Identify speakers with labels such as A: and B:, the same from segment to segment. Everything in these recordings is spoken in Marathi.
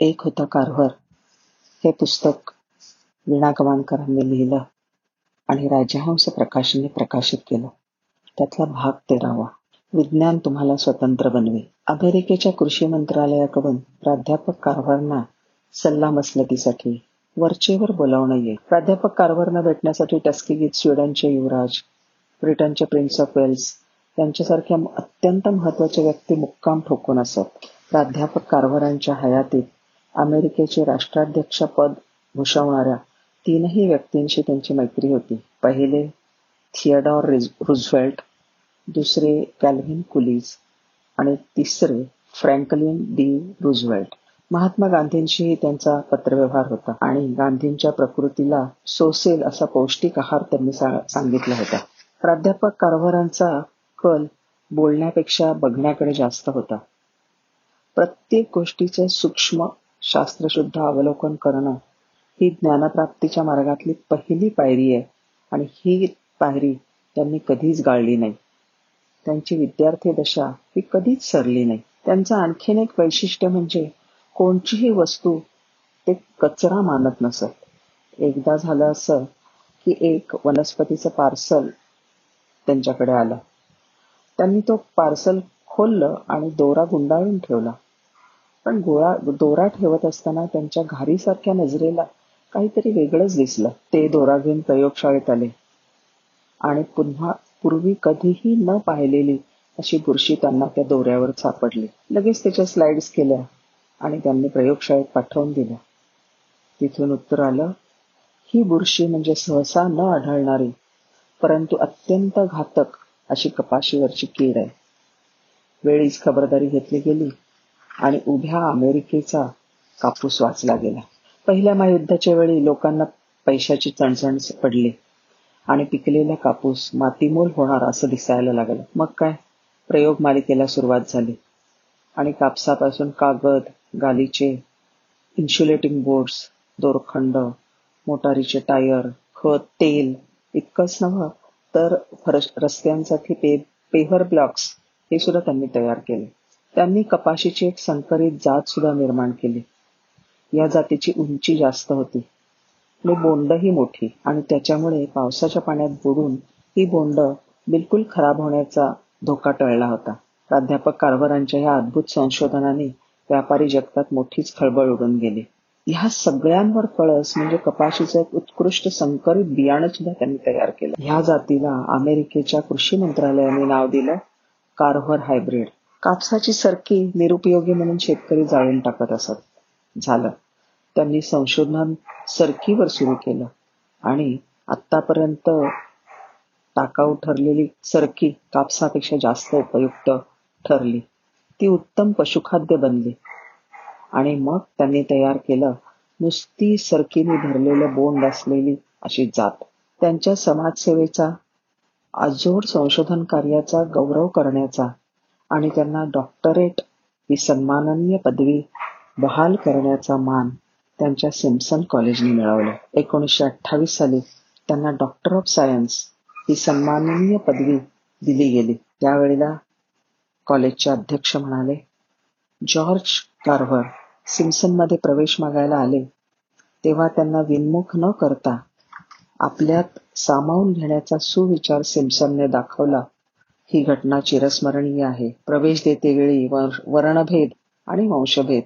A: एक होता कारभार. हे पुस्तक वीणा गवाणकरांनी लिहिलं आणि राजहंस प्रकाशनने प्रकाशित केलं. त्यातला भाग तेरावा. विज्ञान तुम्हाला स्वतंत्र बनवे. अमेरिकेच्या कृषी मंत्रालयाकडून प्राध्यापक कारभारना सल्ला मसलतीसाठी वरचेवर बोलावणं येईल प्राध्यापक कारभारना भेटण्यासाठी टस्किगीत स्वीडनचे युवराज ब्रिटनचे प्रिन्स ऑफ वेल्स यांच्यासारख्या अत्यंत महत्त्वाच्या व्यक्ती मुक्काम ठोकून असत. प्राध्यापक कारभारांच्या हयातीत अमेरिकेचे राष्ट्राध्यक्षपद भूषवणाऱ्या तीनही व्यक्तींशी त्यांची मैत्री होती. पहिले थिएडॉर रुझवेल्ट दुसरे कॅल्व्हिन कुलीज आणि तिसरे फ्रँकलिन डी रुझवेल्ट. महात्मा गांधींशीही त्यांचा पत्रव्यवहार होता आणि गांधींच्या प्रकृतीला सोसेल असा पौष्टिक आहार त्यांनी सांगितला होता. प्राध्यापक कारभारांचा कल बोलण्यापेक्षा बघण्याकडे जास्त होता. प्रत्येक गोष्टीचे सूक्ष्म शास्त्रशुद्ध अवलोकन करणं ही ज्ञानप्राप्तीच्या मार्गातली पहिली पायरी आहे. आणि ही पायरी त्यांनी कधीच गाळली नाही. त्यांची विद्यार्थी दशा ही कधीच सरली नाही. त्यांचं आणखीन एक वैशिष्ट्य म्हणजे कोणतीही वस्तू ते कचरा मानत नसत. एकदा झालं असं की एक वनस्पतीचं पार्सल त्यांच्याकडे आलं. त्यांनी तो पार्सल खोललं आणि दोरा गुंडाळून ठेवला. पण गोळा दोरा ठेवत असताना त्यांच्या घारीसारख्या नजरेला काहीतरी वेगळंच दिसलं. ते दोरा घेऊन प्रयोगशाळेत आले. आणि पुन्हा पूर्वी कधीही न पाहिलेली अशी बुरशी त्यांना त्या दोऱ्यावर सापडली. लगेच त्याच्या स्लाइड्स केल्या आणि त्यांनी प्रयोगशाळेत पाठवून दिल्या. तिथून उत्तर आलं ही बुरशी म्हणजे सहसा न आढळणारी परंतु अत्यंत घातक अशी कपाशीवरची कीड आहे. वेळीच खबरदारी घेतली गेली आणि उभ्या अमेरिकेचा कापूस वाचला गेला. पहिल्या महायुद्धाच्या वेळी लोकांना पैशाची चणचण पडली आणि पिकलेला कापूस मातीमोल होणार असं दिसायला लागलं. मग काय? प्रयोग मालिकेला सुरुवात झाली. आणि कापसापासून कागद गालीचे इन्शुलेटिंग बोर्ड्स दोरखंड मोटारीचे टायर खत तेल इतकंच नव्हं तर रस्त्यांसाठी पे पेव्हर ब्लॉक्स हे सुद्धा त्यांनी तयार केले. त्यांनी कपाशीची एक संकरित जात सुद्धा निर्माण केली. या जातीची उंची जास्त होती. आणि बोंडही मोठी आणि त्याच्यामुळे पावसाच्या पाण्यात बुडून ही बोंड बिलकुल खराब होण्याचा धोका टळला होता. प्राध्यापक कारभारांच्या या अद्भुत संशोधनाने व्यापारी जगतात मोठीच खळबळ उडून गेली. ह्या सगळ्यांवर कळस म्हणजे कपाशीचं एक उत्कृष्ट संकरित बियाणं सुद्धा त्यांनी तयार केलं. ह्या जातीला अमेरिकेच्या कृषी मंत्रालयाने नाव दिलं कार्व्हर हायब्रिड. कापसाची सरकी निरुपयोगी म्हणून शेतकरी जाळून टाकत असत. झालं. त्यांनी संशोधन सरकीवर सुरू केलं. आणि आतापर्यंत टाकाऊ ठरलेली सरकी कापसापेक्षा जास्त उपयुक्त ठरली. ती उत्तम पशुखाद्य बनली. आणि मग त्यांनी तयार केलं नुसती सरकीने भरलेलं बोंड असलेली अशी जात. त्यांच्या समाजसेवेचा अजोड संशोधन कार्याचा गौरव करण्याचा आणि त्यांना डॉक्टरेट ही सन्माननीय पदवी बहाल करण्याचा मान त्यांच्या सिम्सन कॉलेजने मिळवला. एकोणीसशे अठ्ठावीस साली त्यांना डॉक्टर ऑफ सायन्स ही सन्माननीय पदवी दिली गेली. त्यावेळेला कॉलेजचे अध्यक्ष म्हणाले जॉर्ज कार्व्हर सिम्सनमध्ये प्रवेश मागायला आले तेव्हा त्यांना विनमुख न करता आपल्यात सामावून घेण्याचा सुविचार सिम्सनने दाखवला ही घटना चिरस्मरणीय आहे. प्रवेश देतेवेळी वर्णभेद आणि वंशभेद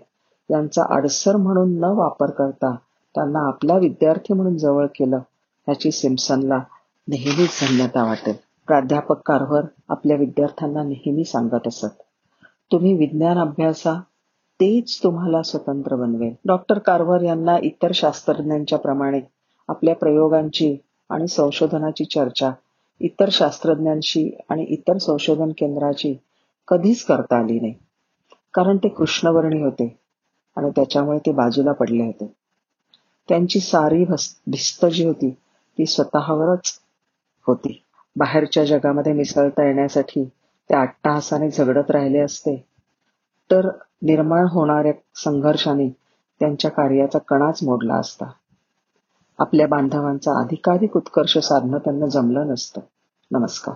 A: यांचा अडसर म्हणून न वापर करता त्यांना आपला विद्यार्थी म्हणून जवळ केलं ह्याची सिम्पसनला नेहमीच धन्यता वाटेल. प्राध्यापक कारभार आपल्या विद्यार्थ्यांना नेहमी सांगत असत. तुम्ही विज्ञान अभ्यासा तेच तुम्हाला स्वतंत्र बनवेल. डॉक्टर कार्वर यांना इतर शास्त्रज्ञांच्या प्रमाणे आपल्या प्रयोगांची आणि संशोधनाची चर्चा इतर शास्त्रज्ञांशी आणि इतर संशोधन केंद्राची कधीच करता आली नाही. कारण ते कृष्णवर्णी होते आणि त्याच्यामुळे ते बाजूला पडले होते. त्यांची सारी भिस्त जी होती ती स्वतःवरच होती. बाहेरच्या जगामध्ये मिसळता येण्यासाठी ते अट्टाहासाने झगडत राहिले असते. तर निर्माण होणाऱ्या संघर्षाने त्यांच्या कार्याचा कणाच मोडला असता. आपल्या बांधवांचा अधिकाधिक उत्कर्ष साधणं त्यांना जमलं नसतं. नमस्कार.